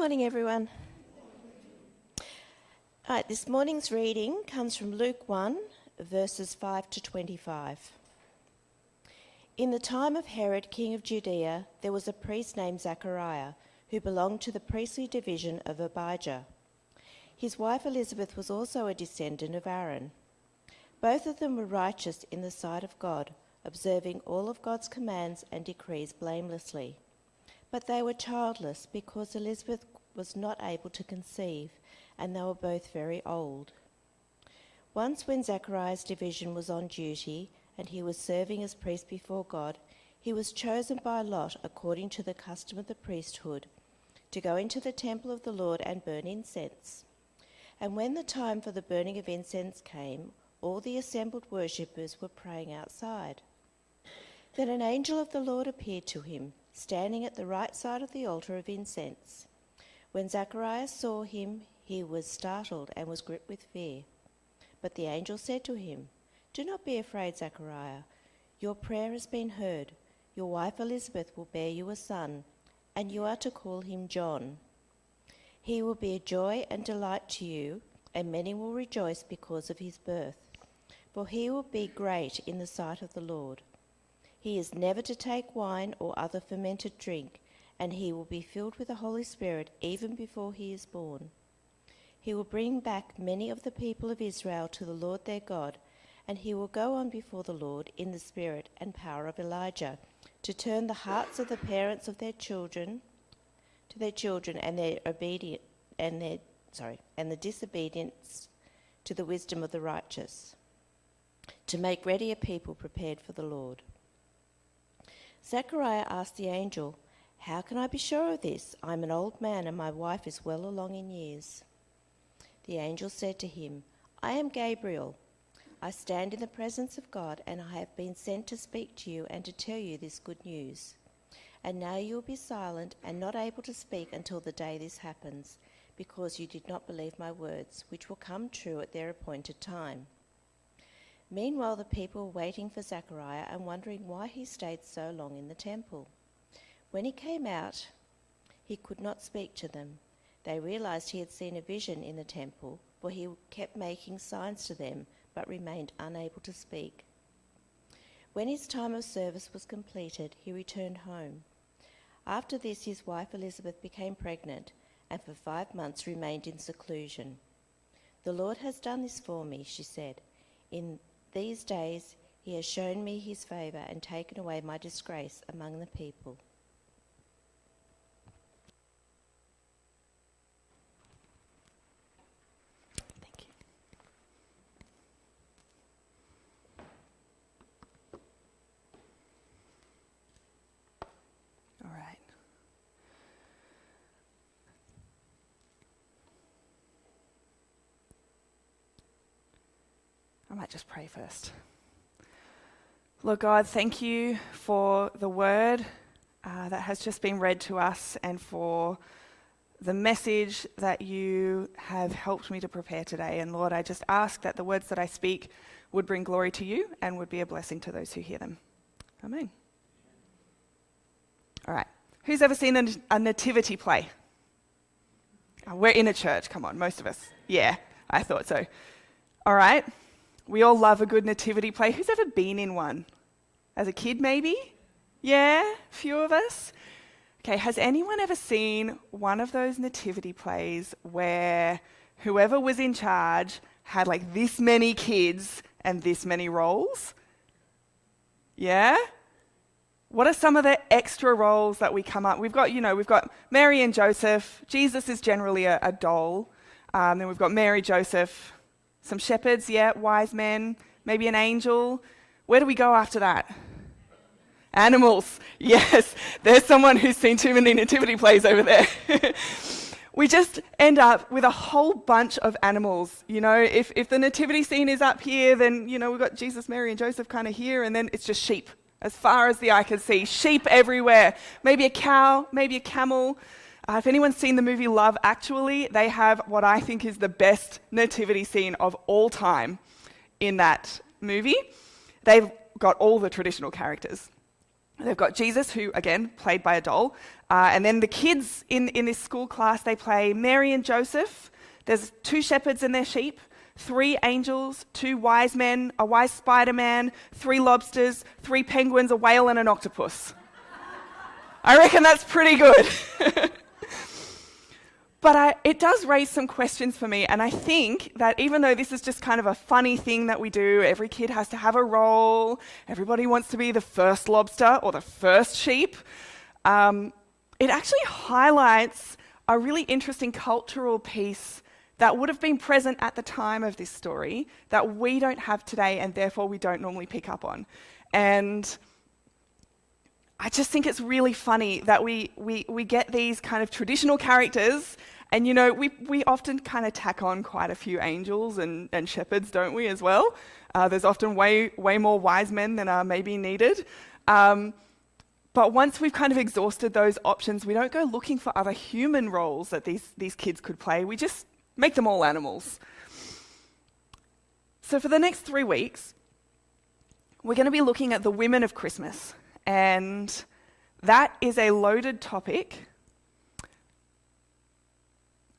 morning, everyone. All right, this morning's reading comes from Luke 1, verses 5 to 25. In the time of Herod, king of Judea, there was a priest named Zechariah who belonged to the priestly division of Abijah. His wife Elizabeth was also a descendant of Aaron. Both of them were righteous in the sight of God, observing all of God's commands and decrees blamelessly. But they were childless because Elizabeth was not able to conceive, and they were both very old. Once, when Zechariah's division was on duty and he was serving as priest before God, he was chosen by lot, according to the custom of the priesthood, to go into the temple of the Lord and burn incense. And when the time for the burning of incense came, all the assembled worshippers were praying outside. Then an angel of the Lord appeared to him standing at the right side of the altar of incense. When Zacharias saw him, he was startled and was gripped with fear. But the angel said to him, Do not be afraid, Zechariah. Your prayer has been heard. Your wife Elizabeth will bear you a son, and you are to call him John. He will be a joy and delight to you, and many will rejoice because of his birth. For he will be great in the sight of the Lord. He is never to take wine or other fermented drink, and he will be filled with the Holy Spirit even before he is born. He will bring back many of the people of Israel to the Lord their God, and he will go on before the Lord in the spirit and power of Elijah, to turn the hearts of the parents of their children to their children and their obedient and their sorry and the disobedience to the wisdom of the righteous, to make ready a people prepared for the Lord. Zechariah asked the angel, How can I be sure of this? I'm an old man and my wife is well along in years. The angel said to him, I am Gabriel. I stand in the presence of God, and I have been sent to speak to you and to tell you this good news. And now you will be silent and not able to speak until the day this happens, because you did not believe my words, which will come true at their appointed time. Meanwhile, the people were waiting for Zechariah and wondering why he stayed so long in the temple. When he came out, he could not speak to them. They realized he had seen a vision in the temple, for he kept making signs to them, but remained unable to speak. When his time of service was completed, he returned home. After this, his wife Elizabeth became pregnant, and for five months remained in seclusion. The Lord has done this for me, she said. In these days he has shown me his favour and taken away my disgrace among the people. Might just pray first. Lord God, thank you for the word uh, that has just been read to us and for the message that you have helped me to prepare today. And Lord, I just ask that the words that I speak would bring glory to you and would be a blessing to those who hear them. Amen. All right. Who's ever seen a, a nativity play? Oh, we're in a church, come on, most of us. Yeah, I thought so. All right. We all love a good nativity play. Who's ever been in one? As a kid, maybe? Yeah, a few of us. Okay, has anyone ever seen one of those nativity plays where whoever was in charge had like this many kids and this many roles? Yeah? What are some of the extra roles that we come up? We've got, you know, we've got Mary and Joseph. Jesus is generally a, a doll. Um, then we've got Mary, Joseph, some shepherds, yeah, wise men, maybe an angel. Where do we go after that? Animals. Yes, there's someone who's seen too many nativity plays over there. we just end up with a whole bunch of animals. You know, if, if the nativity scene is up here, then, you know, we've got Jesus, Mary, and Joseph kind of here, and then it's just sheep as far as the eye can see. Sheep everywhere. Maybe a cow, maybe a camel. Uh, if anyone's seen the movie Love Actually, they have what I think is the best nativity scene of all time in that movie. They've got all the traditional characters. They've got Jesus, who, again, played by a doll. Uh, and then the kids in, in this school class, they play Mary and Joseph. There's two shepherds and their sheep, three angels, two wise men, a wise Spider Man, three lobsters, three penguins, a whale, and an octopus. I reckon that's pretty good. but I, it does raise some questions for me, and I think that even though this is just kind of a funny thing that we do, every kid has to have a role, everybody wants to be the first lobster or the first sheep, um, it actually highlights a really interesting cultural piece that would have been present at the time of this story that we don't have today and therefore we don't normally pick up on. And I just think it's really funny that we, we, we get these kind of traditional characters, and you know, we, we often kind of tack on quite a few angels and, and shepherds, don't we, as well? Uh, there's often way, way more wise men than are maybe needed. Um, but once we've kind of exhausted those options, we don't go looking for other human roles that these, these kids could play. We just make them all animals. So, for the next three weeks, we're going to be looking at the women of Christmas. And that is a loaded topic.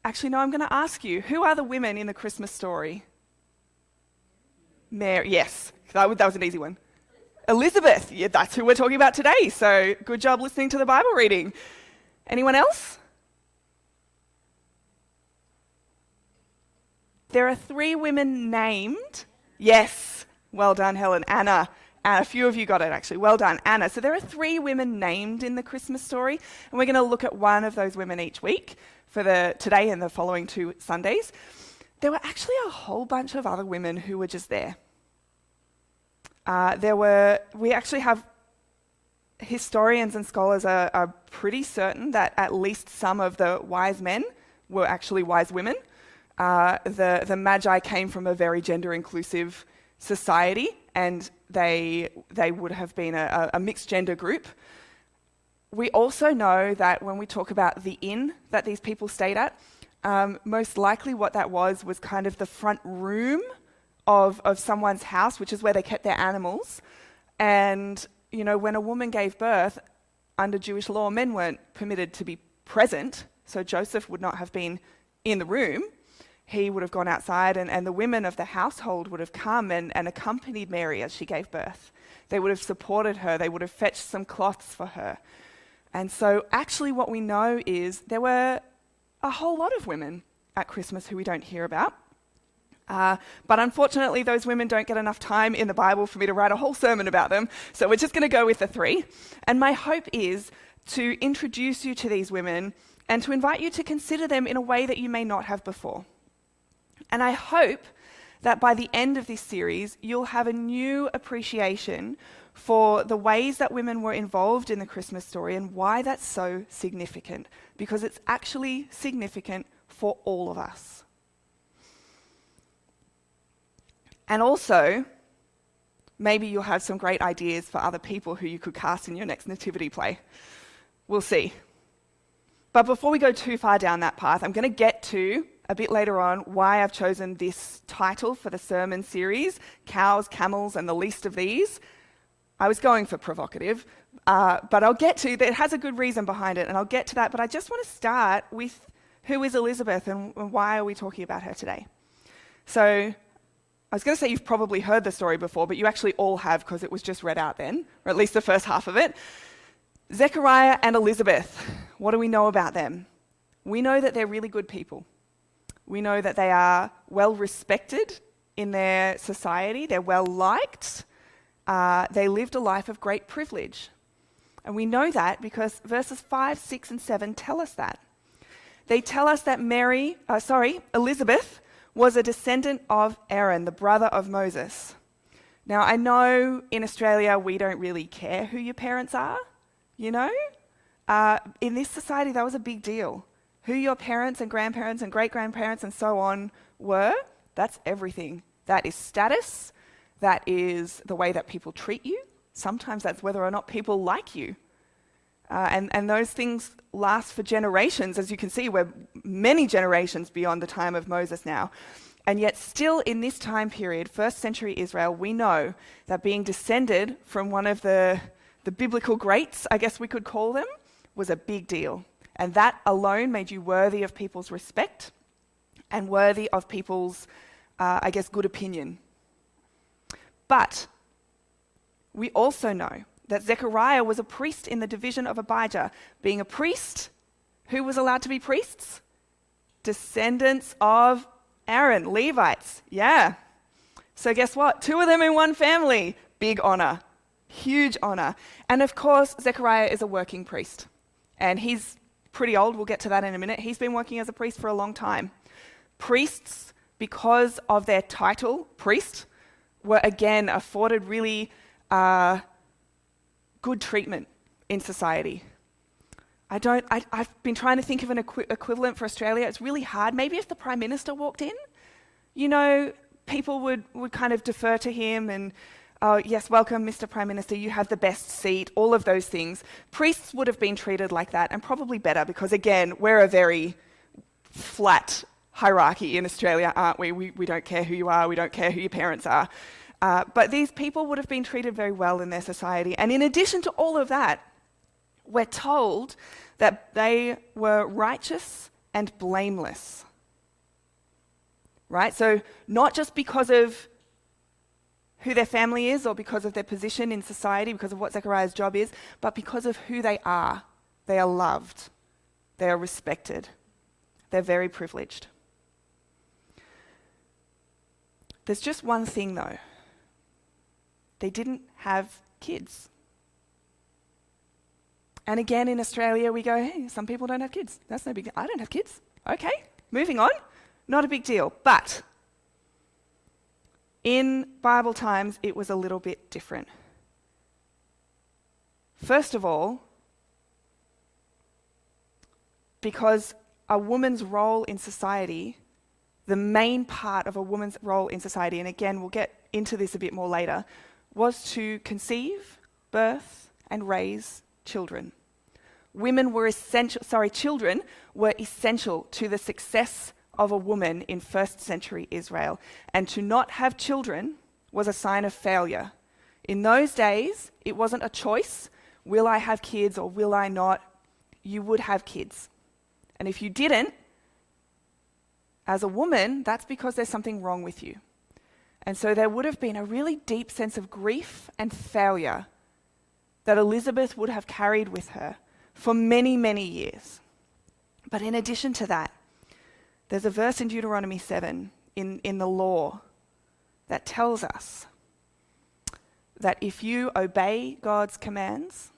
Actually, no, I'm going to ask you who are the women in the Christmas story? Mary, yes, that, was an easy one. Elizabeth, yeah, that's who we're talking about today. So good job listening to the Bible reading. Anyone else? There are three women named. Yes, well done, Helen. Anna, and a few of you got it actually. Well done, Anna. So there are three women named in the Christmas story, and we're going to look at one of those women each week for the today and the following two Sundays. There were actually a whole bunch of other women who were just there. Uh, there were. We actually have historians and scholars are, are pretty certain that at least some of the wise men were actually wise women. Uh, the the Magi came from a very gender inclusive society, and they, they would have been a, a mixed gender group. We also know that when we talk about the inn that these people stayed at, um, most likely what that was was kind of the front room of, of someone's house, which is where they kept their animals. And, you know, when a woman gave birth, under Jewish law, men weren't permitted to be present, so Joseph would not have been in the room he would have gone outside, and, and the women of the household would have come and, and accompanied Mary as she gave birth. They would have supported her, they would have fetched some cloths for her. And so, actually, what we know is there were a whole lot of women at Christmas who we don't hear about. Uh, but unfortunately, those women don't get enough time in the Bible for me to write a whole sermon about them. So we're just going to go with the three. And my hope is to introduce you to these women and to invite you to consider them in a way that you may not have before. And I hope that by the end of this series, you'll have a new appreciation for the ways that women were involved in the Christmas story and why that's so significant, because it's actually significant for all of us. And also, maybe you'll have some great ideas for other people who you could cast in your next nativity play. We'll see. But before we go too far down that path, I'm going to get to a bit later on why I've chosen this title for the sermon series Cows, Camels, and the Least of These. I was going for provocative, uh, but I'll get to that. It has a good reason behind it, and I'll get to that. But I just want to start with who is Elizabeth and, and why are we talking about her today? So I was going to say you've probably heard the story before, but you actually all have because it was just read out then, or at least the first half of it. Zechariah and Elizabeth, what do we know about them? We know that they're really good people. We know that they are well respected in their society, they're well liked, uh, they lived a life of great privilege. And we know that because verses 5, 6, and 7 tell us that. They tell us that Mary, uh, sorry, Elizabeth was a descendant of Aaron, the brother of Moses. Now, I know in Australia we don't really care who your parents are, you know? Uh, in this society, that was a big deal who your parents and grandparents and great grandparents and so on were, that's everything. That is status, that is the way that people treat you. Sometimes that's whether or not people like you. Uh, and, and those things last for generations, as you can see, we're many generations beyond the time of Moses now. And yet, still in this time period, first century Israel, we know that being descended from one of the, the biblical greats, I guess we could call them, was a big deal. And that alone made you worthy of people's respect and worthy of people's, uh, I guess, good opinion. But we also know that Zechariah was a priest in the division of Abijah. Being a priest, who was allowed to be priests? Descendants of Aaron, Levites. Yeah. So, guess what? Two of them in one family. Big honor. Huge honor. And of course, Zechariah is a working priest. And he's pretty old. We'll get to that in a minute. He's been working as a priest for a long time. Priests, because of their title, priest, were again afforded really uh, good treatment in society. I don't, I, have been trying to think of an equi- equivalent for Australia. It's really hard. Maybe if the Prime Minister walked in, you know, people would, would kind of defer to him and, oh, yes, welcome, Mr. Prime Minister, you have the best seat, all of those things. Priests would have been treated like that and probably better because, again, we're a very flat hierarchy in Australia, aren't we? We, we don't care who you are, we don't care who your parents are. Uh, but these people would have been treated very well in their society. And in addition to all of that, we're told that they were righteous and blameless. Right? So, not just because of who their family is or because of their position in society, because of what Zechariah's job is, but because of who they are. They are loved, they are respected, they're very privileged. There's just one thing though they didn't have kids. And again, in Australia, we go, hey, some people don't have kids. That's no big deal. I don't have kids. Okay, moving on. Not a big deal. But in Bible times, it was a little bit different. First of all, because a woman's role in society, the main part of a woman's role in society, and again, we'll get into this a bit more later, was to conceive, birth, and raise children. Women were essential, sorry, children were essential to the success of a woman in first century Israel. And to not have children was a sign of failure. In those days, it wasn't a choice will I have kids or will I not? You would have kids. And if you didn't, as a woman, that's because there's something wrong with you. And so there would have been a really deep sense of grief and failure that Elizabeth would have carried with her for many, many years. But in addition to that, there's a verse in Deuteronomy 7 in, in the law that tells us that if you obey God's commands,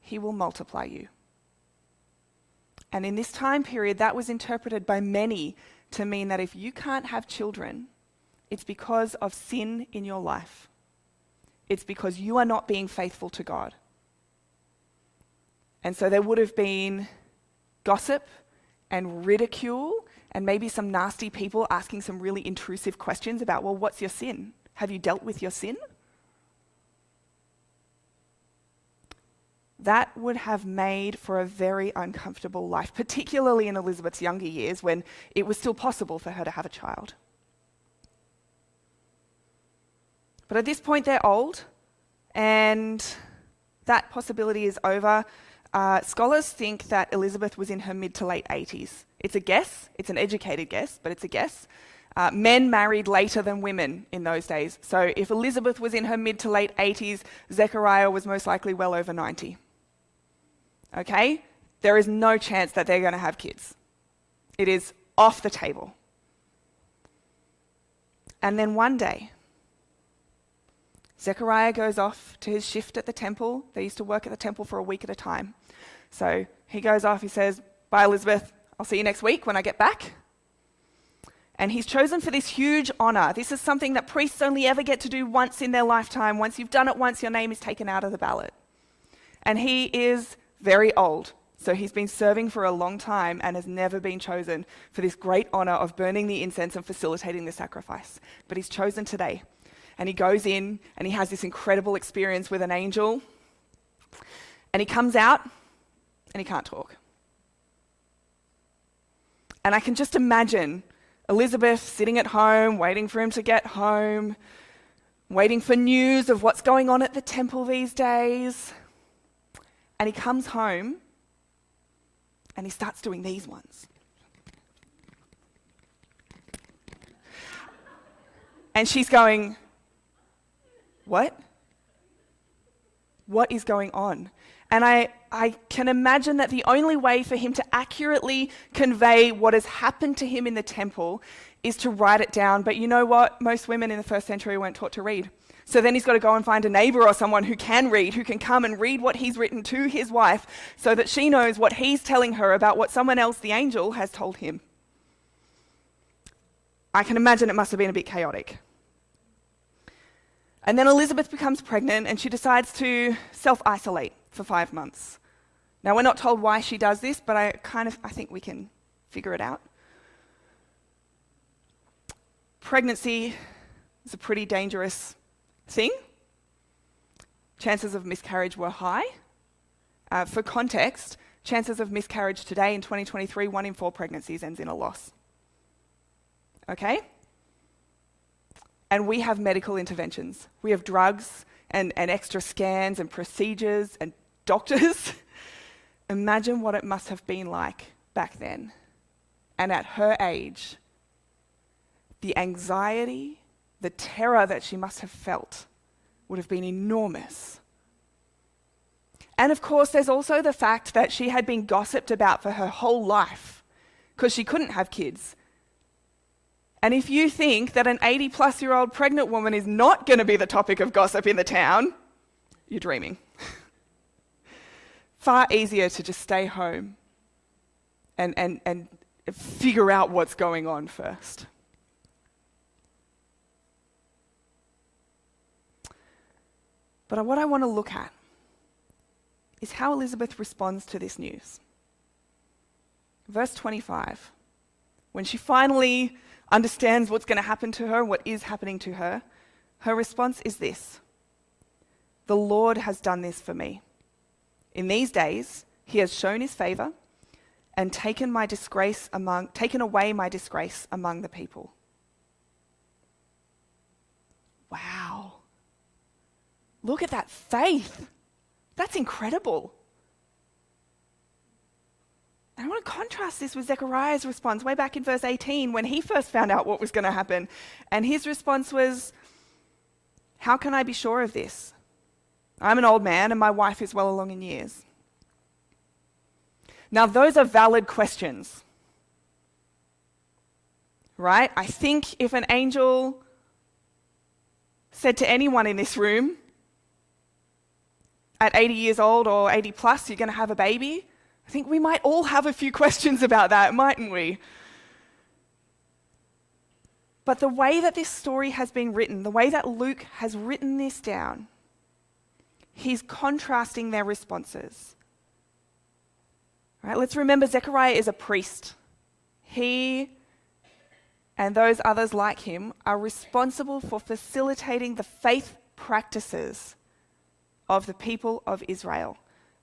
He will multiply you. And in this time period, that was interpreted by many to mean that if you can't have children, it's because of sin in your life. It's because you are not being faithful to God. And so there would have been gossip and ridicule and maybe some nasty people asking some really intrusive questions about, well, what's your sin? Have you dealt with your sin? That would have made for a very uncomfortable life, particularly in Elizabeth's younger years when it was still possible for her to have a child. But at this point, they're old, and that possibility is over. Uh, scholars think that Elizabeth was in her mid to late 80s. It's a guess, it's an educated guess, but it's a guess. Uh, men married later than women in those days. So if Elizabeth was in her mid to late 80s, Zechariah was most likely well over 90. Okay? There is no chance that they're going to have kids. It is off the table. And then one day, Zechariah goes off to his shift at the temple. They used to work at the temple for a week at a time. So he goes off, he says, Bye, Elizabeth. I'll see you next week when I get back. And he's chosen for this huge honor. This is something that priests only ever get to do once in their lifetime. Once you've done it once, your name is taken out of the ballot. And he is very old. So he's been serving for a long time and has never been chosen for this great honor of burning the incense and facilitating the sacrifice. But he's chosen today and he goes in and he has this incredible experience with an angel. And he comes out and he can't talk. And I can just imagine Elizabeth sitting at home, waiting for him to get home, waiting for news of what's going on at the temple these days. And he comes home and he starts doing these ones. And she's going, What? What is going on? And I, I can imagine that the only way for him to accurately convey what has happened to him in the temple is to write it down. But you know what? Most women in the first century weren't taught to read. So then he's got to go and find a neighbor or someone who can read, who can come and read what he's written to his wife so that she knows what he's telling her about what someone else, the angel, has told him. I can imagine it must have been a bit chaotic. And then Elizabeth becomes pregnant and she decides to self isolate for five months. Now, we're not told why she does this, but I kind of I think we can figure it out. Pregnancy is a pretty dangerous thing. Chances of miscarriage were high. Uh, for context, chances of miscarriage today in 2023, one in four pregnancies ends in a loss. Okay? And we have medical interventions. We have drugs and, and extra scans and procedures and doctors. Imagine what it must have been like back then. And at her age, the anxiety, the terror that she must have felt would have been enormous. And of course, there's also the fact that she had been gossiped about for her whole life because she couldn't have kids. And if you think that an 80 plus year old pregnant woman is not going to be the topic of gossip in the town, you're dreaming. Far easier to just stay home and, and, and figure out what's going on first. But what I want to look at is how Elizabeth responds to this news. Verse 25, when she finally understands what's going to happen to her, what is happening to her, her response is this The Lord has done this for me. In these days, he has shown his favor and taken my disgrace among taken away my disgrace among the people. Wow. Look at that faith. That's incredible. And I want to contrast this with Zechariah's response way back in verse 18 when he first found out what was going to happen. And his response was, How can I be sure of this? I'm an old man and my wife is well along in years. Now, those are valid questions. Right? I think if an angel said to anyone in this room, at 80 years old or 80 plus, you're going to have a baby, I think we might all have a few questions about that, mightn't we? But the way that this story has been written, the way that Luke has written this down, he's contrasting their responses. Right, let's remember Zechariah is a priest. He and those others like him are responsible for facilitating the faith practices of the people of Israel.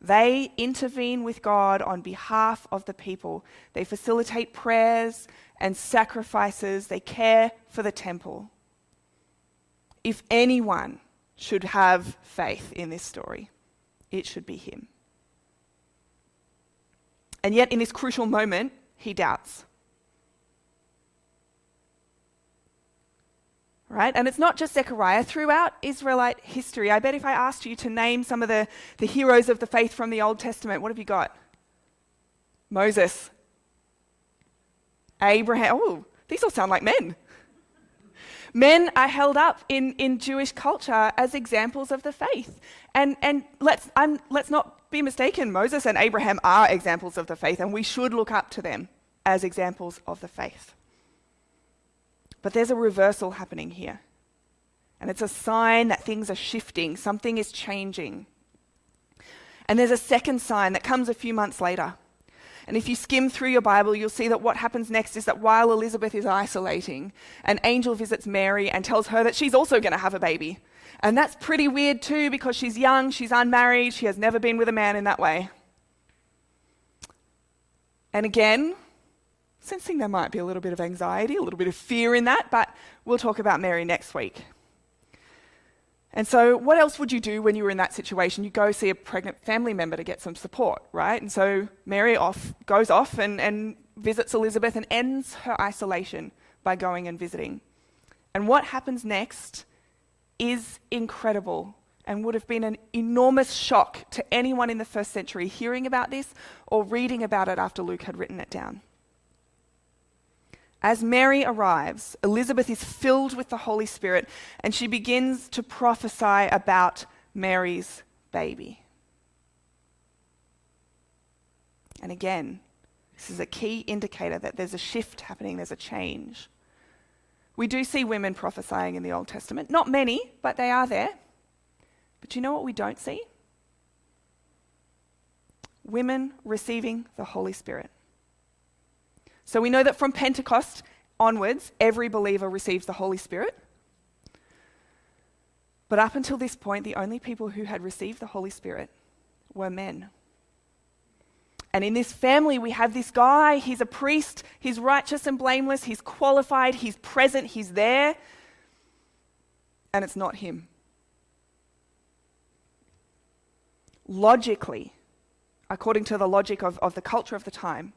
They intervene with God on behalf of the people. They facilitate prayers and sacrifices. They care for the temple. If anyone should have faith in this story, it should be him. And yet, in this crucial moment, he doubts. Right? And it's not just Zechariah. Throughout Israelite history, I bet if I asked you to name some of the, the heroes of the faith from the Old Testament, what have you got? Moses, Abraham. Oh, these all sound like men. Men are held up in, in Jewish culture as examples of the faith. And, and let's, I'm, let's not be mistaken, Moses and Abraham are examples of the faith, and we should look up to them as examples of the faith. But there's a reversal happening here. And it's a sign that things are shifting, something is changing. And there's a second sign that comes a few months later. And if you skim through your Bible, you'll see that what happens next is that while Elizabeth is isolating, an angel visits Mary and tells her that she's also going to have a baby. And that's pretty weird too because she's young, she's unmarried, she has never been with a man in that way. And again, sensing there might be a little bit of anxiety, a little bit of fear in that, but we'll talk about Mary next week. And so, what else would you do when you were in that situation? You go see a pregnant family member to get some support, right? And so, Mary off, goes off and, and visits Elizabeth and ends her isolation by going and visiting. And what happens next is incredible and would have been an enormous shock to anyone in the first century hearing about this or reading about it after Luke had written it down. As Mary arrives, Elizabeth is filled with the Holy Spirit and she begins to prophesy about Mary's baby. And again, this is a key indicator that there's a shift happening, there's a change. We do see women prophesying in the Old Testament. Not many, but they are there. But you know what we don't see? Women receiving the Holy Spirit. So we know that from Pentecost onwards, every believer receives the Holy Spirit. But up until this point, the only people who had received the Holy Spirit were men. And in this family, we have this guy. He's a priest. He's righteous and blameless. He's qualified. He's present. He's there. And it's not him. Logically, according to the logic of, of the culture of the time,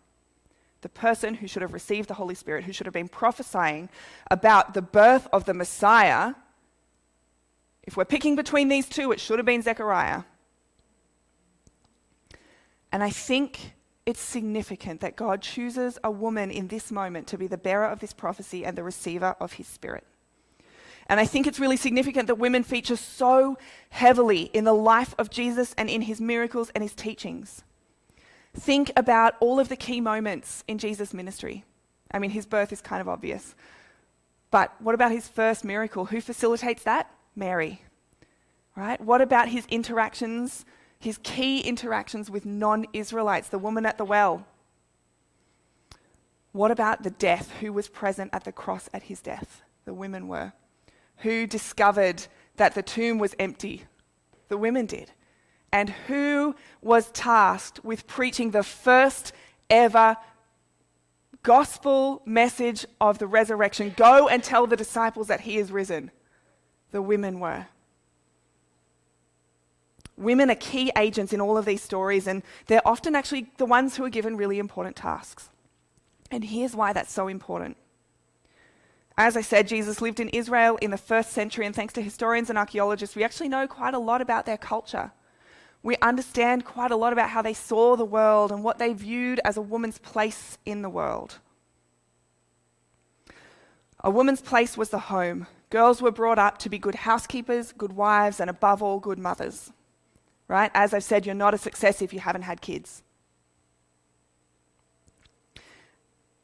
the person who should have received the Holy Spirit, who should have been prophesying about the birth of the Messiah, if we're picking between these two, it should have been Zechariah. And I think it's significant that God chooses a woman in this moment to be the bearer of this prophecy and the receiver of his spirit. And I think it's really significant that women feature so heavily in the life of Jesus and in his miracles and his teachings. Think about all of the key moments in Jesus' ministry. I mean, his birth is kind of obvious. But what about his first miracle? Who facilitates that? Mary. Right? What about his interactions his key interactions with non Israelites, the woman at the well. What about the death? Who was present at the cross at his death? The women were. Who discovered that the tomb was empty? The women did. And who was tasked with preaching the first ever gospel message of the resurrection? Go and tell the disciples that he is risen. The women were. Women are key agents in all of these stories, and they're often actually the ones who are given really important tasks. And here's why that's so important. As I said, Jesus lived in Israel in the first century, and thanks to historians and archaeologists, we actually know quite a lot about their culture. We understand quite a lot about how they saw the world and what they viewed as a woman's place in the world. A woman's place was the home. Girls were brought up to be good housekeepers, good wives, and above all, good mothers right? As I've said, you're not a success if you haven't had kids.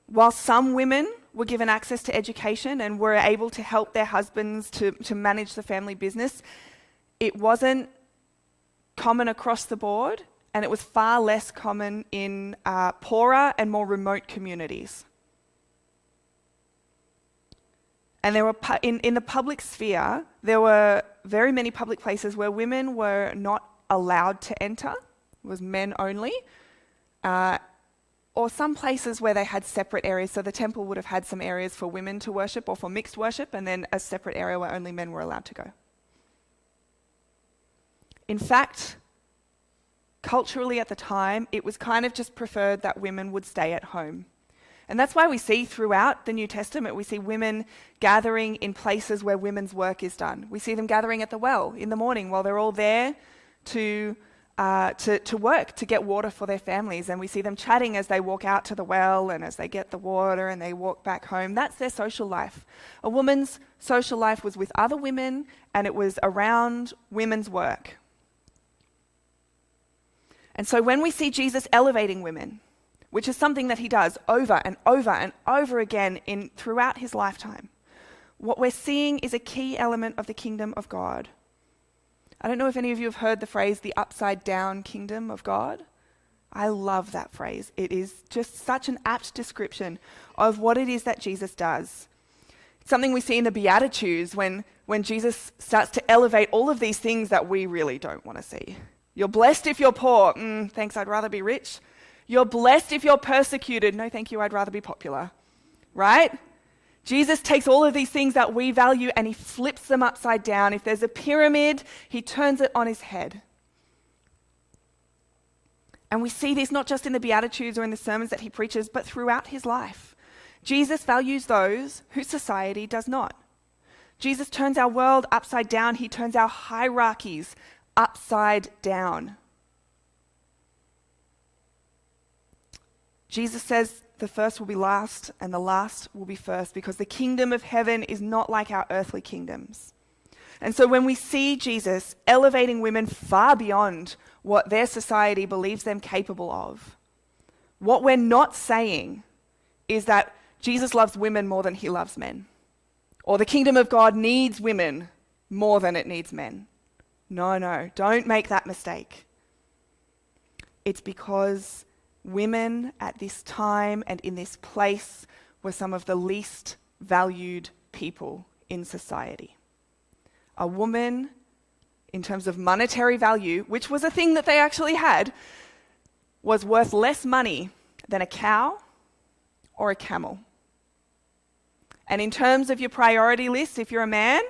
While some women were given access to education and were able to help their husbands to, to manage the family business, it wasn't common across the board, and it was far less common in uh, poorer and more remote communities. And there were in, in the public sphere, there were very many public places where women were not allowed to enter, it was men only. Uh, or some places where they had separate areas. So the temple would have had some areas for women to worship or for mixed worship, and then a separate area where only men were allowed to go. In fact, culturally at the time, it was kind of just preferred that women would stay at home. And that's why we see throughout the New Testament, we see women gathering in places where women's work is done. We see them gathering at the well in the morning while they're all there to, uh, to, to work to get water for their families. And we see them chatting as they walk out to the well and as they get the water and they walk back home. That's their social life. A woman's social life was with other women and it was around women's work. And so when we see Jesus elevating women, which is something that he does over and over and over again in, throughout his lifetime, what we're seeing is a key element of the kingdom of God I don't know if any of you have heard the phrase the upside down kingdom of God. I love that phrase. It is just such an apt description of what it is that Jesus does. It's something we see in the Beatitudes when, when Jesus starts to elevate all of these things that we really don't want to see. You're blessed if you're poor. Mm, thanks, I'd rather be rich. You're blessed if you're persecuted. No, thank you, I'd rather be popular. Right? Jesus takes all of these things that we value and he flips them upside down. If there's a pyramid, he turns it on his head. And we see this not just in the Beatitudes or in the sermons that he preaches, but throughout his life. Jesus values those whose society does not. Jesus turns our world upside down, he turns our hierarchies upside down. Jesus says the first will be last and the last will be first because the kingdom of heaven is not like our earthly kingdoms. And so when we see Jesus elevating women far beyond what their society believes them capable of, what we're not saying is that Jesus loves women more than he loves men, or the kingdom of God needs women more than it needs men. No, no, don't make that mistake. It's because women at this time and in this place were some of the least valued people in society. A woman, in terms of monetary value, which was a thing that they actually had, was worth less money than a cow or a camel. And in terms of your priority list, if you're a man,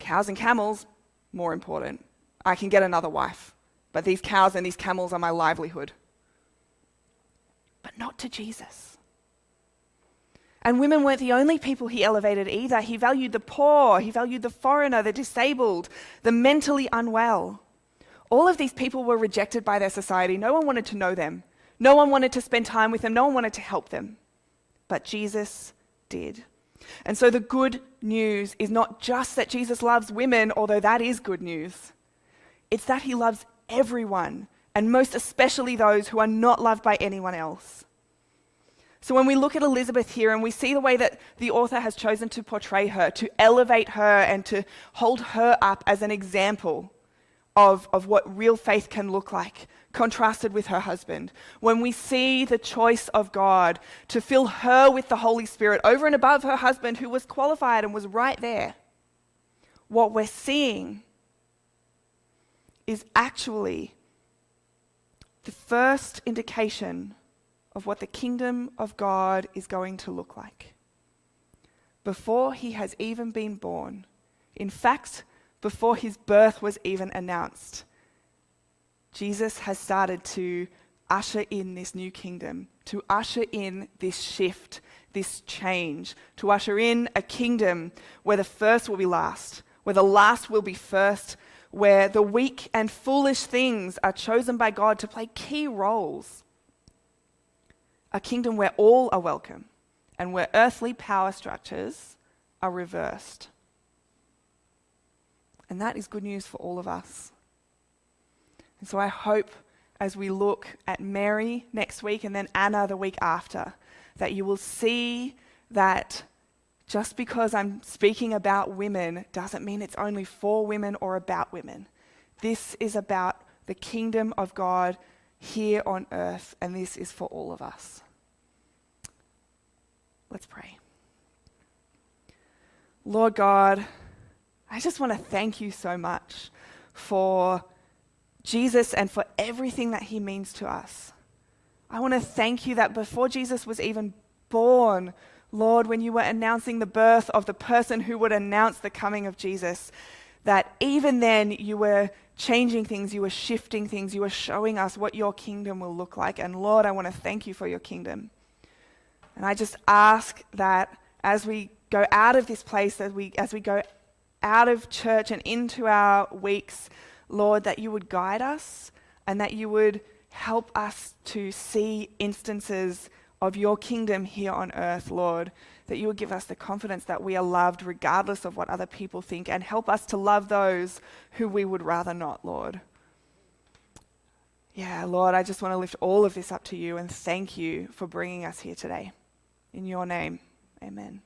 cows and camels, more important. I can get another wife, but these cows and these camels are my livelihood but not to Jesus. And women weren't the only people he elevated either. He valued the poor, he valued the foreigner, the disabled, the mentally unwell. All of these people were rejected by their society. No one wanted to know them. No one wanted to spend time with them. No one wanted to help them. But Jesus did. And so the good news is not just that Jesus loves women, although that is good news. It's that he loves everyone and most especially those who are not loved by anyone else. So, when we look at Elizabeth here and we see the way that the author has chosen to portray her, to elevate her and to hold her up as an example of, of what real faith can look like, contrasted with her husband, when we see the choice of God to fill her with the Holy Spirit over and above her husband who was qualified and was right there, what we're seeing is actually the first indication of what the kingdom of God is going to look like. Before he has even been born, in fact, before his birth was even announced, Jesus has started to usher in this new kingdom, to usher in this shift, this change, to usher in a kingdom where the first will be last, where the last will be first, where the weak and foolish things are chosen by God to play key roles. A kingdom where all are welcome and where earthly power structures are reversed. And that is good news for all of us. And so I hope as we look at Mary next week and then Anna the week after, that you will see that just because I'm speaking about women doesn't mean it's only for women or about women. This is about the kingdom of God here on earth, and this is for all of us. Let's pray. Lord God, I just want to thank you so much for Jesus and for everything that he means to us. I want to thank you that before Jesus was even born, Lord, when you were announcing the birth of the person who would announce the coming of Jesus, that even then you were changing things, you were shifting things, you were showing us what your kingdom will look like. And Lord, I want to thank you for your kingdom. And I just ask that as we go out of this place, as we, as we go out of church and into our weeks, Lord, that you would guide us and that you would help us to see instances of your kingdom here on earth, Lord, that you would give us the confidence that we are loved regardless of what other people think and help us to love those who we would rather not, Lord. Yeah, Lord, I just want to lift all of this up to you and thank you for bringing us here today. In your name, amen.